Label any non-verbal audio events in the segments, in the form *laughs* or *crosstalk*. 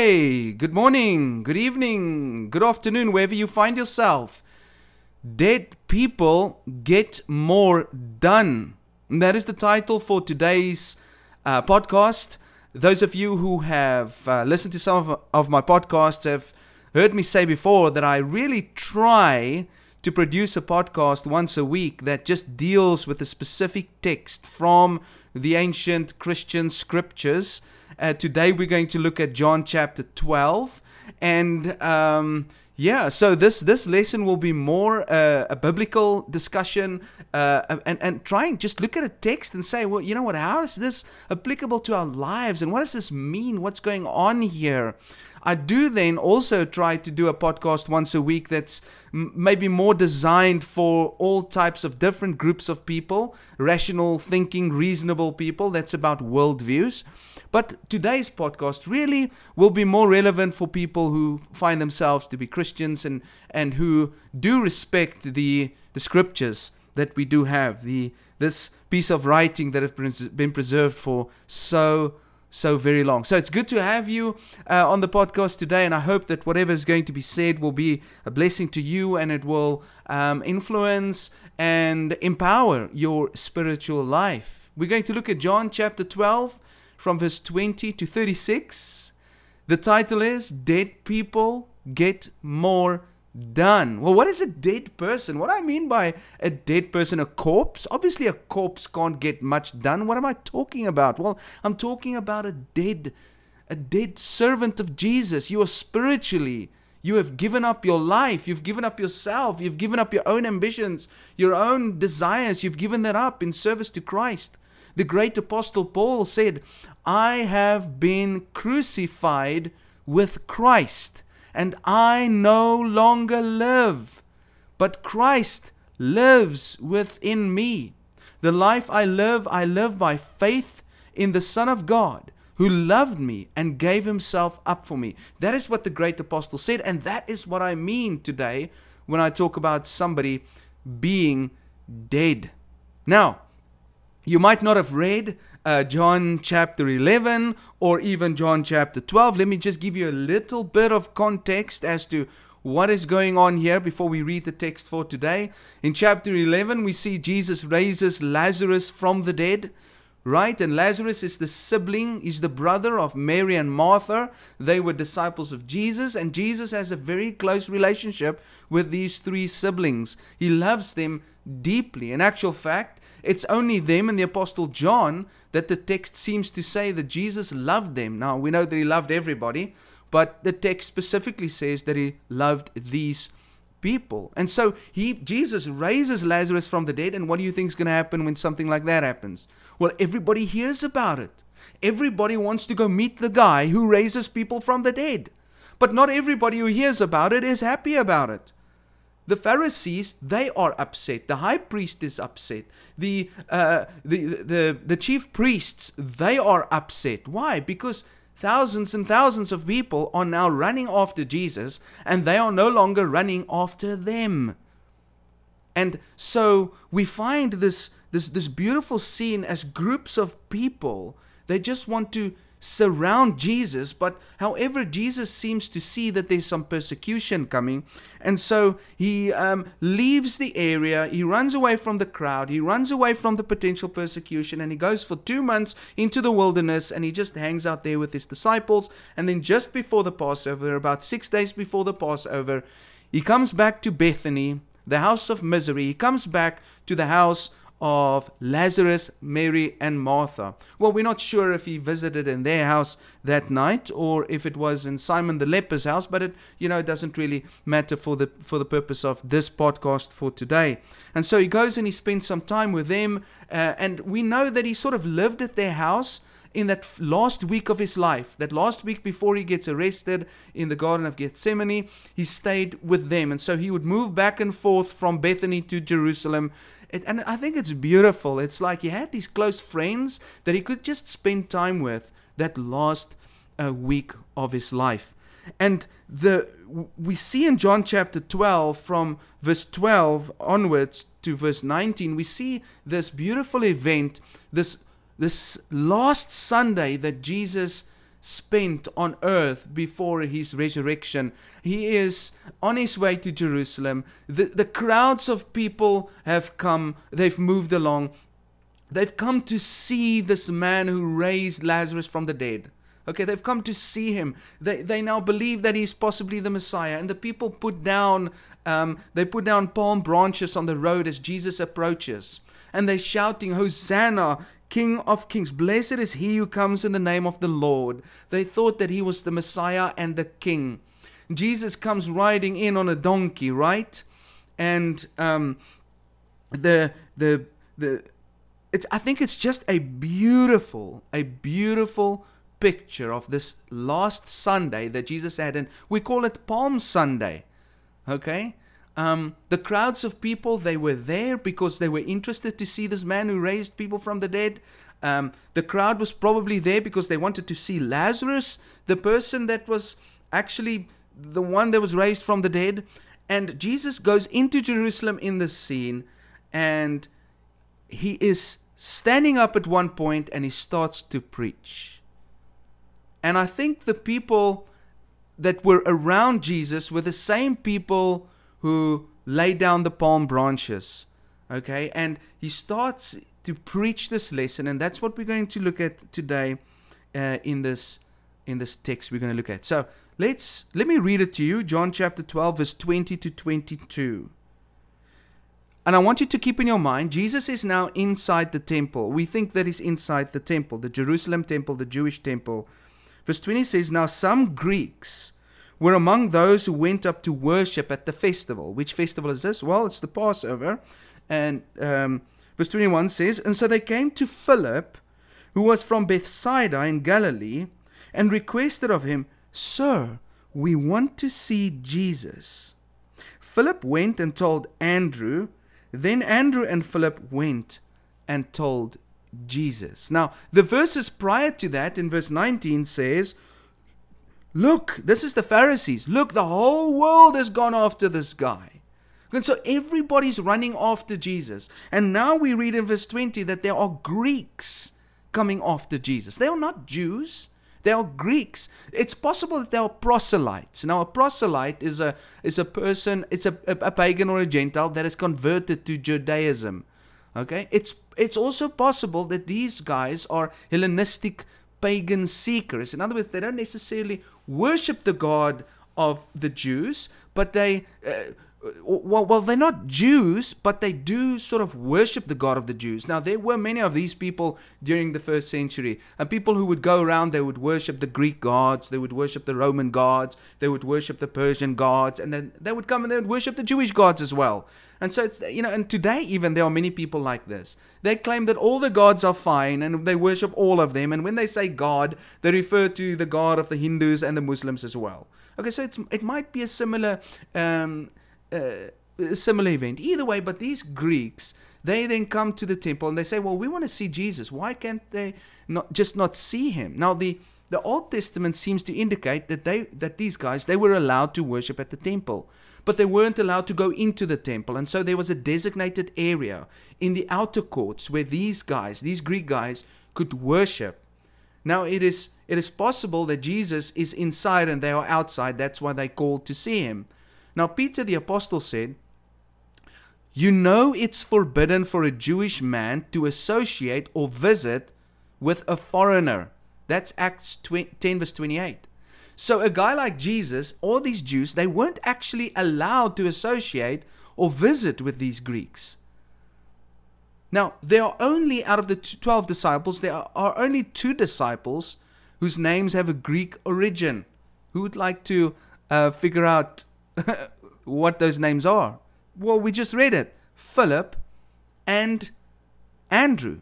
Hey, good morning, good evening, good afternoon, wherever you find yourself. Dead people get more done. And that is the title for today's uh, podcast. Those of you who have uh, listened to some of, of my podcasts have heard me say before that I really try to produce a podcast once a week that just deals with a specific text from the ancient Christian scriptures. Uh, today we're going to look at John chapter 12. And um, yeah, so this, this lesson will be more uh, a biblical discussion uh, and, and trying just look at a text and say, well, you know what, how is this applicable to our lives? And what does this mean? What's going on here? I do then also try to do a podcast once a week that's m- maybe more designed for all types of different groups of people, rational thinking, reasonable people. That's about worldviews. But today's podcast really will be more relevant for people who find themselves to be Christians and, and who do respect the, the scriptures that we do have, the, this piece of writing that has been preserved for so so very long. So it's good to have you uh, on the podcast today, and I hope that whatever is going to be said will be a blessing to you and it will um, influence and empower your spiritual life. We're going to look at John chapter 12 from verse 20 to 36. The title is Dead People Get More done. Well, what is a dead person? What I mean by a dead person, a corpse? Obviously, a corpse can't get much done. What am I talking about? Well, I'm talking about a dead, a dead servant of Jesus. You are spiritually. You have given up your life. You've given up yourself. You've given up your own ambitions, your own desires. You've given that up in service to Christ. The great apostle Paul said, I have been crucified with Christ and I no longer live, but Christ lives within me. The life I live, I live by faith in the Son of God who loved me and gave himself up for me. That is what the great apostle said, and that is what I mean today when I talk about somebody being dead. Now, you might not have read uh, John chapter 11 or even John chapter 12. Let me just give you a little bit of context as to what is going on here before we read the text for today. In chapter 11, we see Jesus raises Lazarus from the dead right? And Lazarus is the sibling, he's the brother of Mary and Martha. They were disciples of Jesus, and Jesus has a very close relationship with these three siblings. He loves them deeply. In actual fact, it's only them and the Apostle John that the text seems to say that Jesus loved them. Now, we know that he loved everybody, but the text specifically says that he loved these people. And so he Jesus raises Lazarus from the dead and what do you think is going to happen when something like that happens? Well, everybody hears about it. Everybody wants to go meet the guy who raises people from the dead. But not everybody who hears about it is happy about it. The Pharisees, they are upset. The high priest is upset. The, uh, the, the, the chief priests, they are upset. Why? Because Thousands and thousands of people are now running after Jesus, and they are no longer running after them. And so we find this, this, this beautiful scene as groups of people. They just want to surround Jesus, but however, Jesus seems to see that there's some persecution coming, and so he um, leaves the area, he runs away from the crowd, he runs away from the potential persecution, and he goes for two months into the wilderness and he just hangs out there with his disciples. And then, just before the Passover, about six days before the Passover, he comes back to Bethany, the house of misery. He comes back to the house of Lazarus, Mary, and Martha. Well, we're not sure if he visited in their house that night or if it was in Simon the leper's house, but it you know it doesn't really matter for the for the purpose of this podcast for today. And so he goes and he spends some time with them, uh, and we know that he sort of lived at their house in that last week of his life, that last week before he gets arrested in the Garden of Gethsemane, he stayed with them. And so he would move back and forth from Bethany to Jerusalem. It, and I think it's beautiful. It's like he had these close friends that he could just spend time with that last uh, week of his life. And the we see in John chapter 12 from verse 12 onwards to verse 19 we see this beautiful event this this last Sunday that Jesus spent on earth before his resurrection. He is on his way to Jerusalem. The, the crowds of people have come, they've moved along. They've come to see this man who raised Lazarus from the dead. Okay, they've come to see him. They, they now believe that he's possibly the Messiah. And the people put down, um, they put down palm branches on the road as Jesus approaches. And they're shouting, Hosanna, King of Kings. Blessed is he who comes in the name of the Lord. They thought that he was the Messiah and the King. Jesus comes riding in on a donkey, right? And um, the the the it's I think it's just a beautiful, a beautiful picture of this last Sunday that Jesus had, and we call it Palm Sunday. Okay? Um, the crowds of people, they were there because they were interested to see this man who raised people from the dead. Um, the crowd was probably there because they wanted to see Lazarus, the person that was actually the one that was raised from the dead. And Jesus goes into Jerusalem in this scene, and he is standing up at one point and he starts to preach. And I think the people that were around Jesus were the same people who laid down the palm branches. Okay, and he starts to preach this lesson, and that's what we're going to look at today uh, in this in this text we're going to look at. So let's let me read it to you, John chapter 12, verse 20 to 22. And I want you to keep in your mind, Jesus is now inside the temple. We think that he's inside the temple, the Jerusalem temple, the Jewish temple. Verse 20 says, Now some Greeks were among those who went up to worship at the festival. Which festival is this? Well, it's the Passover. And um, verse 21 says, And so they came to Philip, who was from Bethsaida in Galilee, and requested of him, Sir, we want to see Jesus. Philip went and told Andrew. Then Andrew and Philip went and told Jesus. Now, the verses prior to that, in verse 19, says, Look, this is the Pharisees. Look, the whole world has gone after this guy. And so everybody's running after Jesus. And now we read in verse 20 that there are Greeks coming after Jesus. They are not Jews. They are Greeks. It's possible that they are proselytes. Now, a proselyte is a is a person, it's a, a, a pagan or a Gentile that is converted to Judaism. Okay? It's it's also possible that these guys are Hellenistic pagan seekers. In other words, they don't necessarily worship the God of the Jews, but they uh, well, well, they're not Jews, but they do sort of worship the God of the Jews. Now, there were many of these people during the first century, and people who would go around, they would worship the Greek gods, they would worship the Roman gods, they would worship the Persian gods, and then they would come and they would worship the Jewish gods as well. And so it's you know, and today even there are many people like this. They claim that all the gods are fine and they worship all of them. And when they say God, they refer to the God of the Hindus and the Muslims as well. Okay, so it's it might be a similar um, uh, a similar event. Either way, but these Greeks, they then come to the temple and they say, "Well, we want to see Jesus. Why can't they not just not see him?" Now the the Old Testament seems to indicate that they that these guys they were allowed to worship at the temple but they weren't allowed to go into the temple. And so there was a designated area in the outer courts where these guys, these Greek guys, could worship. Now it is it is possible that Jesus is inside and they are outside. That's why they called to see him. Now Peter the apostle said, "You know it's forbidden for a Jewish man to associate or visit with a foreigner." That's Acts 10 verse 28. So a guy like Jesus, all these Jews, they weren't actually allowed to associate or visit with these Greeks. Now, there are only, out of the 12 disciples, there are only two disciples whose names have a Greek origin. Who would like to uh, figure out *laughs* what those names are? Well, we just read it Philip and Andrew.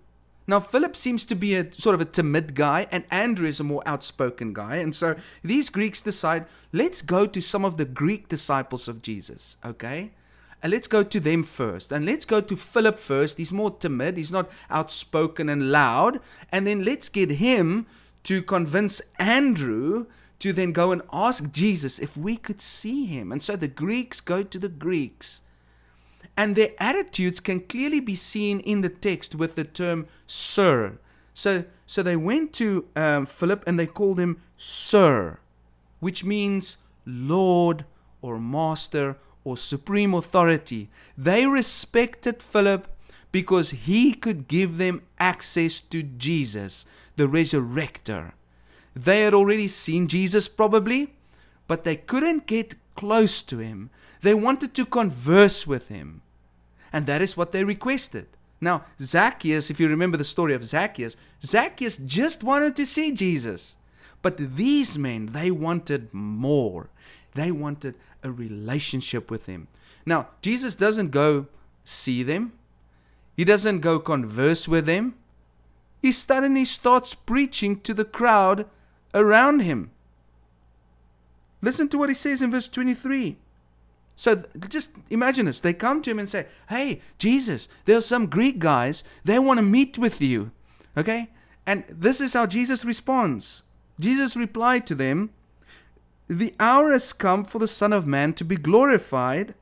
Now, Philip seems to be a sort of a timid guy, and Andrew is a more outspoken guy. And so these Greeks decide, let's go to some of the Greek disciples of Jesus, okay? And let's go to them first. And let's go to Philip first. He's more timid, he's not outspoken and loud. And then let's get him to convince Andrew to then go and ask Jesus if we could see him. And so the Greeks go to the Greeks. And their attitudes can clearly be seen in the text with the term sir. So, so they went to um, Philip and they called him Sir, which means Lord or Master or Supreme Authority. They respected Philip because he could give them access to Jesus, the resurrector. They had already seen Jesus, probably, but they couldn't get close to him. They wanted to converse with him. And that is what they requested. Now, Zacchaeus, if you remember the story of Zacchaeus, Zacchaeus just wanted to see Jesus. But these men, they wanted more. They wanted a relationship with him. Now, Jesus doesn't go see them, he doesn't go converse with them. He suddenly starts preaching to the crowd around him. Listen to what he says in verse 23. So just imagine this. They come to him and say, Hey, Jesus, there are some Greek guys. They want to meet with you. Okay? And this is how Jesus responds. Jesus replied to them, The hour has come for the Son of Man to be glorified.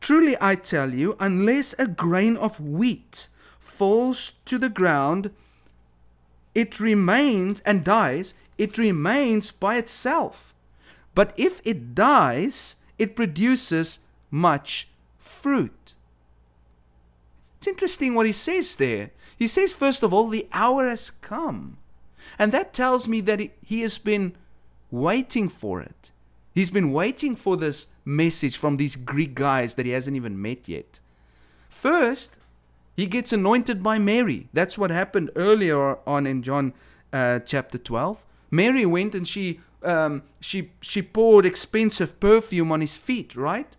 Truly I tell you, unless a grain of wheat falls to the ground, it remains and dies, it remains by itself. But if it dies, it produces much fruit. It's interesting what he says there. He says, first of all, the hour has come. And that tells me that he has been waiting for it. He's been waiting for this message from these Greek guys that he hasn't even met yet. First, he gets anointed by Mary. That's what happened earlier on in John uh, chapter 12. Mary went and she um, she she poured expensive perfume on his feet, right?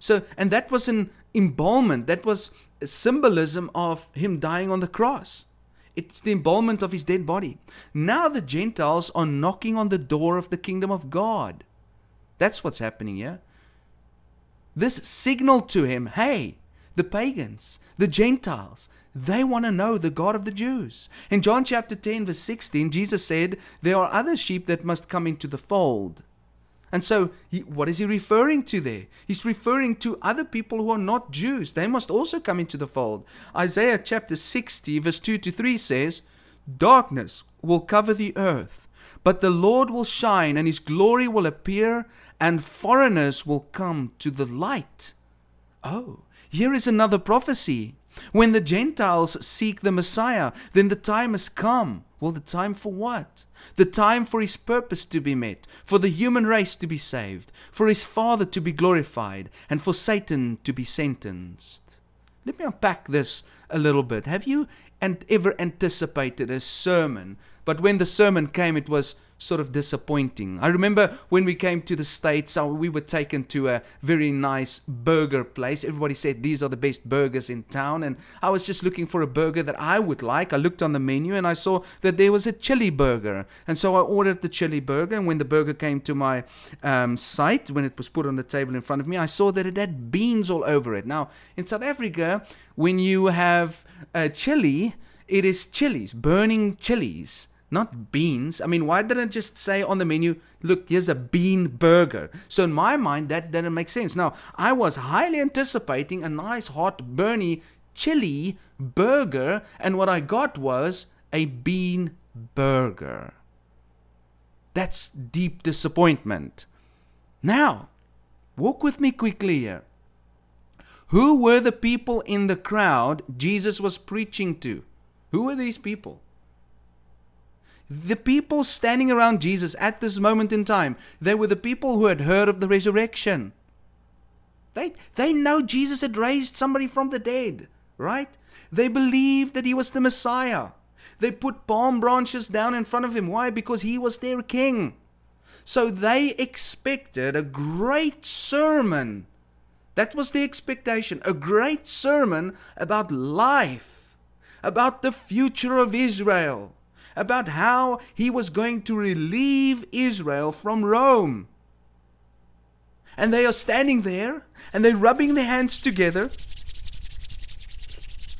So, and that was an embalmment. That was a symbolism of him dying on the cross. It's the embalmment of his dead body. Now the Gentiles are knocking on the door of the kingdom of God. That's what's happening here. This signaled to him, hey, the pagans, the Gentiles, they want to know the God of the Jews. In John chapter 10, verse 16, Jesus said, There are other sheep that must come into the fold. And so, he, what is he referring to there? He's referring to other people who are not Jews. They must also come into the fold. Isaiah chapter 60, verse 2 to 3 says, Darkness will cover the earth, but the Lord will shine, and his glory will appear, and foreigners will come to the light. Oh, here is another prophecy. When the Gentiles seek the Messiah, then the time has come. Well, the time for what? The time for his purpose to be met, for the human race to be saved, for his Father to be glorified, and for Satan to be sentenced. Let me unpack this a little bit. Have you and ever anticipated a sermon, but when the sermon came, it was sort of disappointing. I remember when we came to the States, uh, we were taken to a very nice burger place. Everybody said these are the best burgers in town. And I was just looking for a burger that I would like. I looked on the menu and I saw that there was a chili burger. And so I ordered the chili burger. And when the burger came to my um, site, when it was put on the table in front of me, I saw that it had beans all over it. Now, in South Africa, when you have a chili, it is chilies, burning chilies not beans. I mean, why didn't it just say on the menu, look, here's a bean burger? So in my mind, that didn't make sense. Now, I was highly anticipating a nice, hot, burny, chili burger, and what I got was a bean burger. That's deep disappointment. Now, walk with me quickly here. Who were the people in the crowd Jesus was preaching to? Who were these people? The people standing around Jesus at this moment in time, they were the people who had heard of the resurrection. They, they know Jesus had raised somebody from the dead, right? They believed that he was the Messiah. They put palm branches down in front of him. Why? Because he was their king. So they expected a great sermon. That was the expectation. A great sermon about life, about the future of Israel about how he was going to relieve Israel from Rome. And they are standing there and they're rubbing their hands together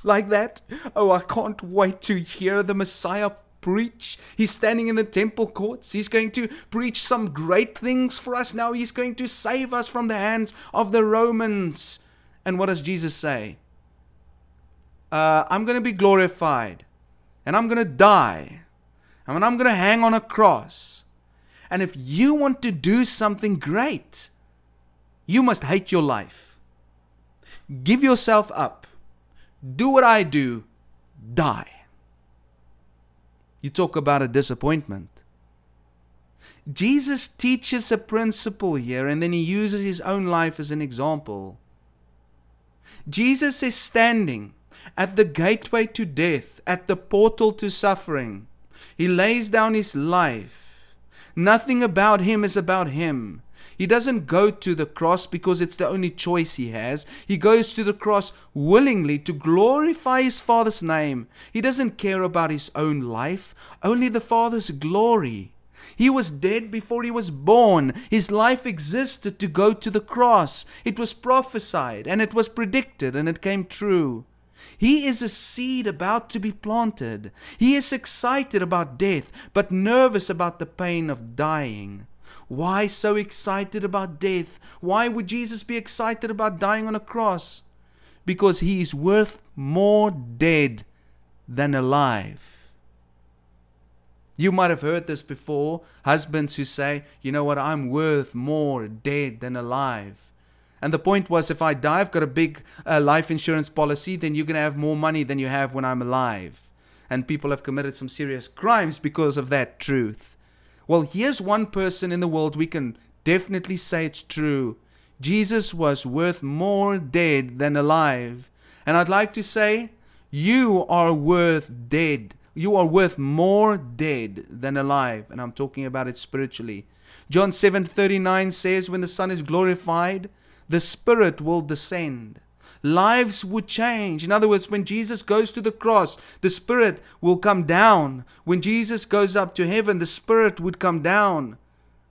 like that. Oh, I can't wait to hear the Messiah preach. He's standing in the temple courts. He's going to preach some great things for us. Now he's going to save us from the hands of the Romans. And what does Jesus say? Uh, I'm going to be glorified. and I'm going to die. And I'm going to hang on a cross. And if you want to do something great, you must hate your life. Give yourself up. Do what I do. Die. You talk about a disappointment. Jesus teaches a principle here and then he uses his own life as an example. Jesus is standing at the gateway to death, at the portal to suffering. He lays down his life. Nothing about him is about him. He doesn't go to the cross because it's the only choice he has. He goes to the cross willingly to glorify his Father's name. He doesn't care about his own life, only the Father's glory. He was dead before he was born. His life existed to go to the cross. It was prophesied and it was predicted and it came true. He is a seed about to be planted. He is excited about death, but nervous about the pain of dying. Why so excited about death? Why would Jesus be excited about dying on a cross? Because he is worth more dead than alive. You might have heard this before husbands who say, You know what, I'm worth more dead than alive. And the point was, if I die, I've got a big uh, life insurance policy, then you're going to have more money than you have when I'm alive. And people have committed some serious crimes because of that truth. Well, here's one person in the world we can definitely say it's true. Jesus was worth more dead than alive. And I'd like to say, you are worth dead. You are worth more dead than alive. And I'm talking about it spiritually. John 7:39 says when the Son is glorified, the Spirit will descend lives would change. In other words, when Jesus goes to the cross, the Spirit will come down. When Jesus goes up to heaven, the Spirit would come down.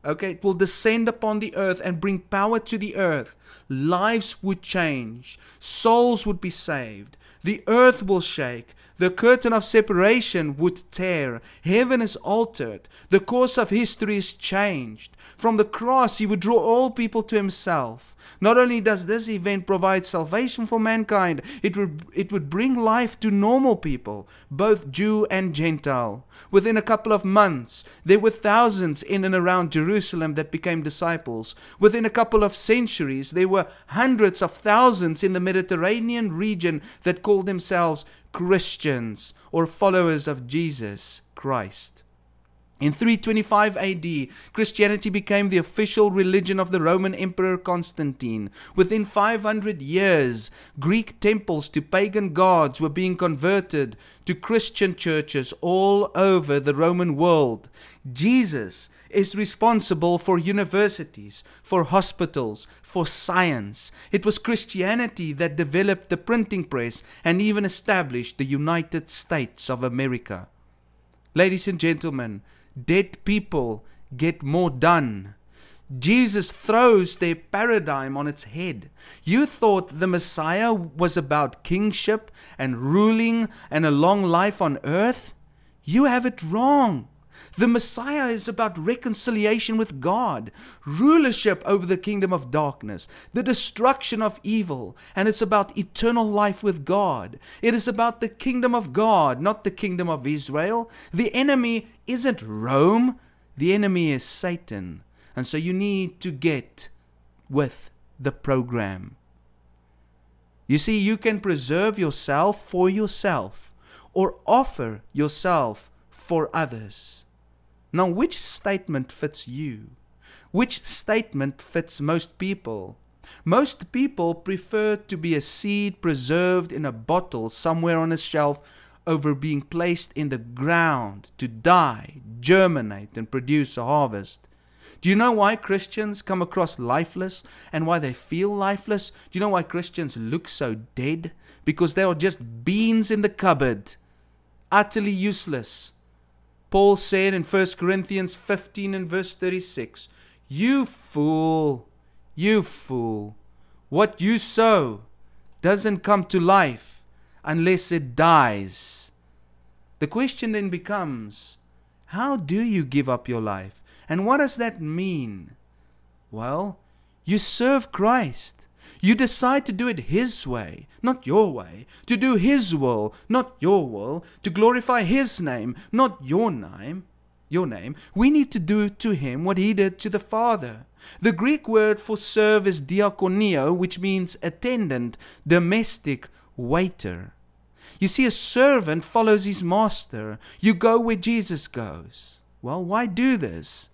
Okay, it will descend upon the earth and bring power to the earth. Lives would change, souls would be saved, the earth will shake, the curtain of separation would tear. Heaven is altered. The course of history is changed. From the cross, he would draw all people to himself. Not only does this event provide salvation for mankind, it would, it would bring life to normal people, both Jew and Gentile. Within a couple of months, there were thousands in and around Jerusalem that became disciples. Within a couple of centuries, there were hundreds of thousands in the Mediterranean region that called themselves Christians or followers of Jesus Christ. In 325 AD, Christianity became the official religion of the Roman Emperor Constantine. Within 500 years, Greek temples to pagan gods were being converted to Christian churches all over the Roman world. Jesus is responsible for universities, for hospitals, for science. It was Christianity that developed the printing press and even established the United States of America. Ladies and gentlemen, dead people get more done. Jesus throws their paradigm on its head. You thought the Messiah was about kingship and ruling and a long life on earth? You have it wrong. The Messiah is about reconciliation with God, rulership over the kingdom of darkness, the destruction of evil, and it's about eternal life with God. It is about the kingdom of God, not the kingdom of Israel. The enemy isn't Rome, the enemy is Satan. And so you need to get with the program. You see, you can preserve yourself for yourself or offer yourself for others. Now, which statement fits you? Which statement fits most people? Most people prefer to be a seed preserved in a bottle somewhere on a shelf over being placed in the ground to die, germinate, and produce a harvest. Do you know why Christians come across lifeless and why they feel lifeless? Do you know why Christians look so dead? Because they are just beans in the cupboard, utterly useless. Paul said in 1 Corinthians 15 and verse 36, You fool, you fool, what you sow doesn't come to life unless it dies. The question then becomes, how do you give up your life? And what does that mean? Well, you serve Christ. You decide to do it His way, not your way, to do His will, not your will, to glorify His name, not your name. Your name. We need to do to Him what He did to the Father. The Greek word for serve is diakonio, which means attendant, domestic, waiter. You see, a servant follows his master. You go where Jesus goes. Well, why do this?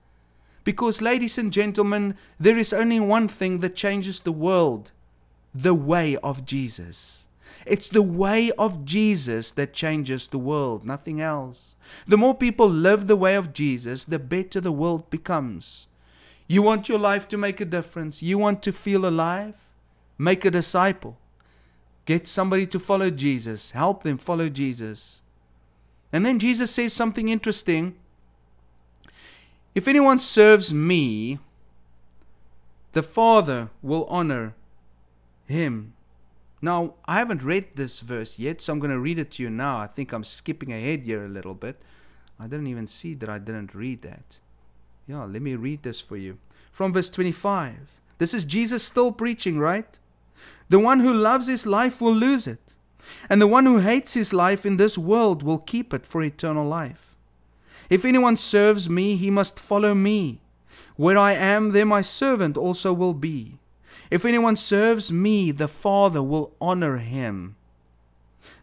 Because, ladies and gentlemen, there is only one thing that changes the world the way of Jesus. It's the way of Jesus that changes the world, nothing else. The more people live the way of Jesus, the better the world becomes. You want your life to make a difference? You want to feel alive? Make a disciple. Get somebody to follow Jesus. Help them follow Jesus. And then Jesus says something interesting. If anyone serves me, the Father will honor him. Now, I haven't read this verse yet, so I'm going to read it to you now. I think I'm skipping ahead here a little bit. I didn't even see that I didn't read that. Yeah, let me read this for you. From verse 25. This is Jesus still preaching, right? The one who loves his life will lose it, and the one who hates his life in this world will keep it for eternal life. If anyone serves me, he must follow me. Where I am, there my servant also will be. If anyone serves me, the Father will honor him.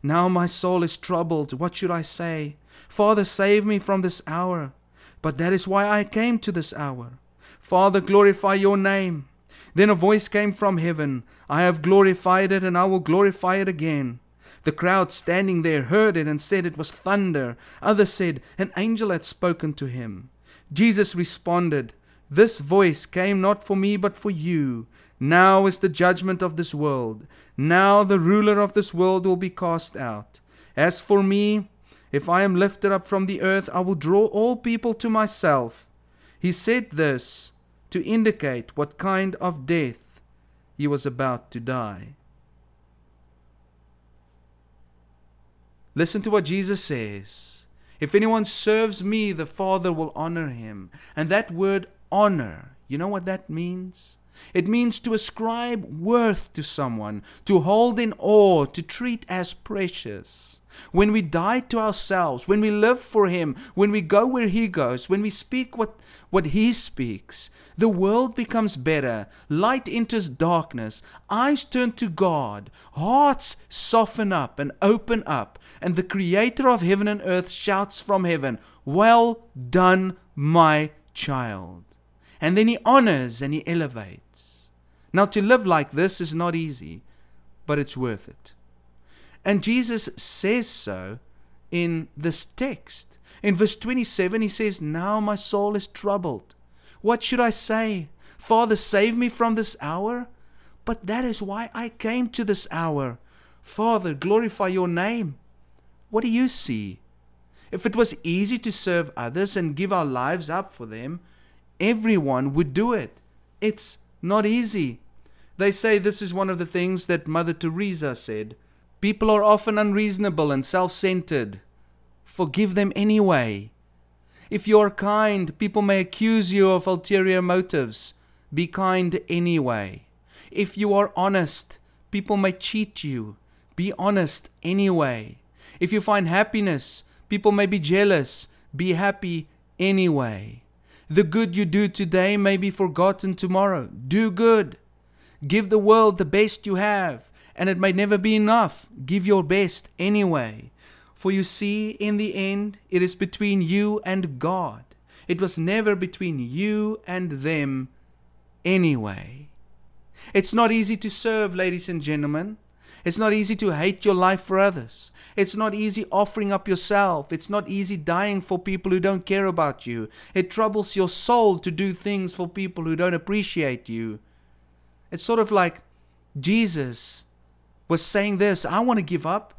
Now my soul is troubled. What should I say? Father, save me from this hour. But that is why I came to this hour. Father, glorify your name. Then a voice came from heaven I have glorified it, and I will glorify it again. The crowd standing there heard it and said it was thunder. Others said, An angel had spoken to him. Jesus responded, This voice came not for me, but for you. Now is the judgment of this world. Now the ruler of this world will be cast out. As for me, if I am lifted up from the earth, I will draw all people to myself. He said this to indicate what kind of death he was about to die. Listen to what Jesus says. If anyone serves me, the Father will honor him. And that word honor, you know what that means? It means to ascribe worth to someone, to hold in awe, to treat as precious when we die to ourselves, when we live for Him, when we go where He goes, when we speak what, what He speaks, the world becomes better. Light enters darkness. Eyes turn to God. Hearts soften up and open up. And the Creator of heaven and earth shouts from heaven, Well done, my child. And then He honors and He elevates. Now, to live like this is not easy, but it's worth it. And Jesus says so in this text. In verse 27, he says, Now my soul is troubled. What should I say? Father, save me from this hour? But that is why I came to this hour. Father, glorify your name. What do you see? If it was easy to serve others and give our lives up for them, everyone would do it. It's not easy. They say this is one of the things that Mother Teresa said People are often unreasonable and self centered. Forgive them anyway. If you are kind, people may accuse you of ulterior motives. Be kind anyway. If you are honest, people may cheat you. Be honest anyway. If you find happiness, people may be jealous. Be happy anyway. The good you do today may be forgotten tomorrow. Do good. Give the world the best you have and it may never be enough. Give your best anyway. For you see, in the end, it is between you and God. It was never between you and them anyway. It's not easy to serve, ladies and gentlemen. It's not easy to hate your life for others. It's not easy offering up yourself. It's not easy dying for people who don't care about you. It troubles your soul to do things for people who don't appreciate you. It's sort of like Jesus was saying this I want to give up.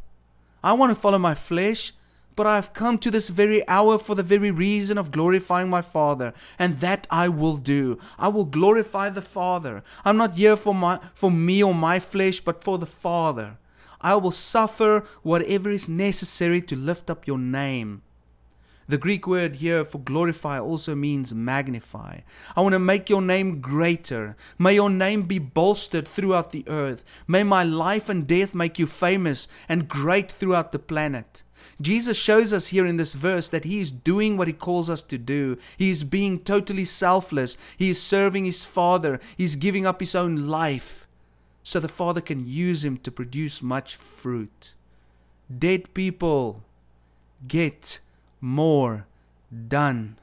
I want to follow my flesh, but I have come to this very hour for the very reason of glorifying my Father, and that I will do. I will glorify the Father. I'm not here for my for me or my flesh, but for the Father. I will suffer whatever is necessary to lift up your name. The Greek word here for glorify also means magnify. I want to make your name greater. May your name be bolstered throughout the earth. May my life and death make you famous and great throughout the planet. Jesus shows us here in this verse that he is doing what he calls us to do. He is being totally selfless. He is serving his Father. He's giving up his own life so the Father can use him to produce much fruit. Dead people get more done.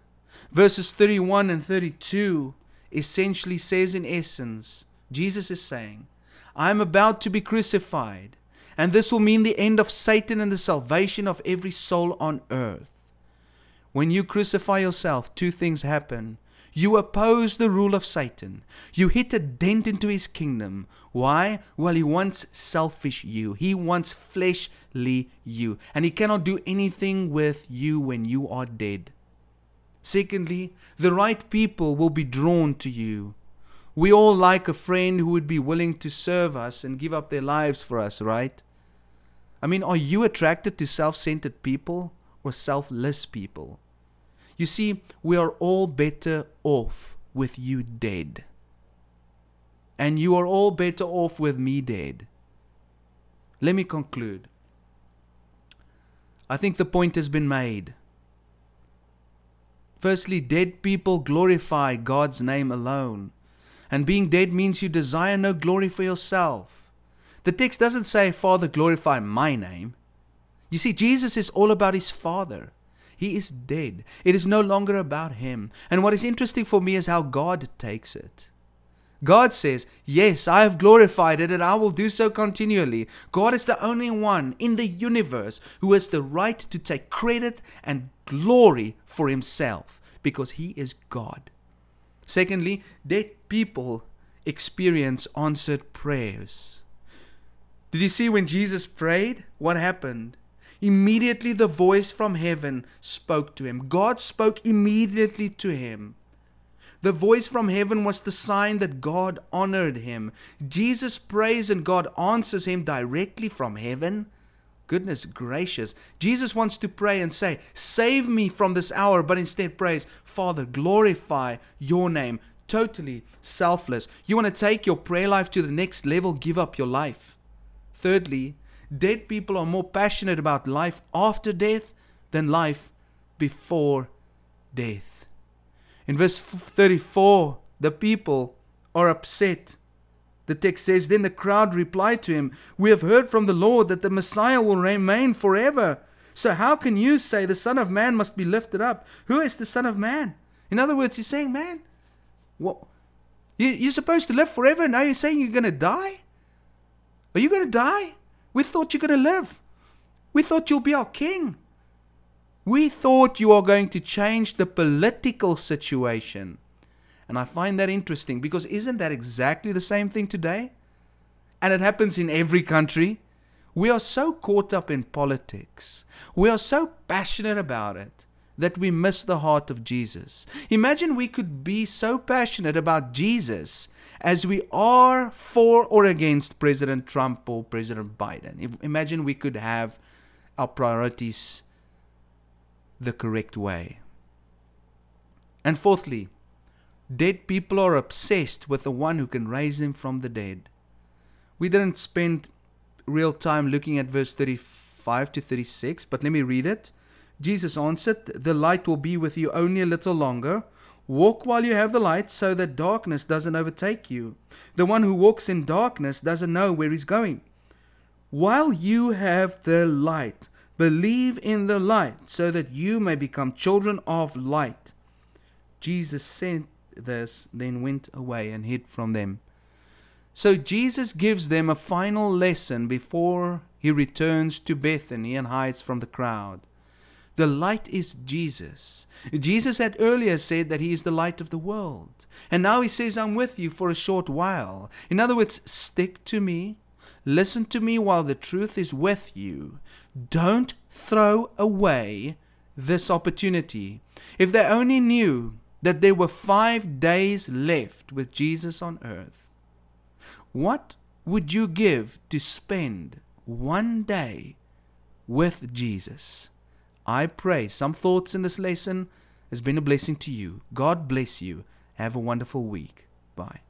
Verses 31 and 32 essentially says, in essence, Jesus is saying, I am about to be crucified, and this will mean the end of Satan and the salvation of every soul on earth. When you crucify yourself, two things happen. You oppose the rule of Satan. You hit a dent into his kingdom. Why? Well, he wants selfish you. He wants fleshly you. And he cannot do anything with you when you are dead. Secondly, the right people will be drawn to you. We all like a friend who would be willing to serve us and give up their lives for us, right? I mean, are you attracted to self centered people or selfless people? You see, we are all better off with you dead. And you are all better off with me dead. Let me conclude. I think the point has been made. Firstly, dead people glorify God's name alone. And being dead means you desire no glory for yourself. The text doesn't say, Father, glorify my name. You see, Jesus is all about his Father. He is dead. It is no longer about him. And what is interesting for me is how God takes it. God says, Yes, I have glorified it and I will do so continually. God is the only one in the universe who has the right to take credit and glory for himself because he is God. Secondly, dead people experience answered prayers. Did you see when Jesus prayed? What happened? Immediately the voice from heaven spoke to him. God spoke immediately to him. The voice from heaven was the sign that God honored him. Jesus prays and God answers him directly from heaven. Goodness gracious. Jesus wants to pray and say, Save me from this hour, but instead prays, Father, glorify your name. Totally selfless. You want to take your prayer life to the next level, give up your life. Thirdly, Dead people are more passionate about life after death than life before death. In verse 34, the people are upset. The text says, Then the crowd replied to him, We have heard from the Lord that the Messiah will remain forever. So how can you say the Son of Man must be lifted up? Who is the Son of Man? In other words, he's saying, Man, what? You, are supposed to live forever. Now you're saying you're going to die? Are you going to die? We thought you're going to live. We thought you'll be our king. We thought you are going to change the political situation. And I find that interesting because isn't that exactly the same thing today? And it happens in every country. We are so caught up in politics. We are so passionate about it that we miss the heart of Jesus. Imagine we could be so passionate about Jesus as we are for or against President Trump or President Biden. Imagine we could have our priorities the correct way. And fourthly, dead people are obsessed with the one who can raise them from the dead. We didn't spend real time looking at verse 35 to 36, but let me read it. Jesus answered, The light will be with you only a little longer. Walk while you have the light so that darkness doesn't overtake you. The one who walks in darkness doesn't know where he's going. While you have the light, believe in the light so that you may become children of light. Jesus said this, then went away and hid from them. So Jesus gives them a final lesson before he returns to Bethany and hides from the crowd. The light is Jesus. Jesus had earlier said that he is the light of the world. And now he says, I'm with you for a short while. In other words, stick to me. Listen to me while the truth is with you. Don't throw away this opportunity. If they only knew that there were five days left with Jesus on earth, what would you give to spend one day with Jesus? I pray some thoughts in this lesson has been a blessing to you. God bless you. Have a wonderful week. Bye.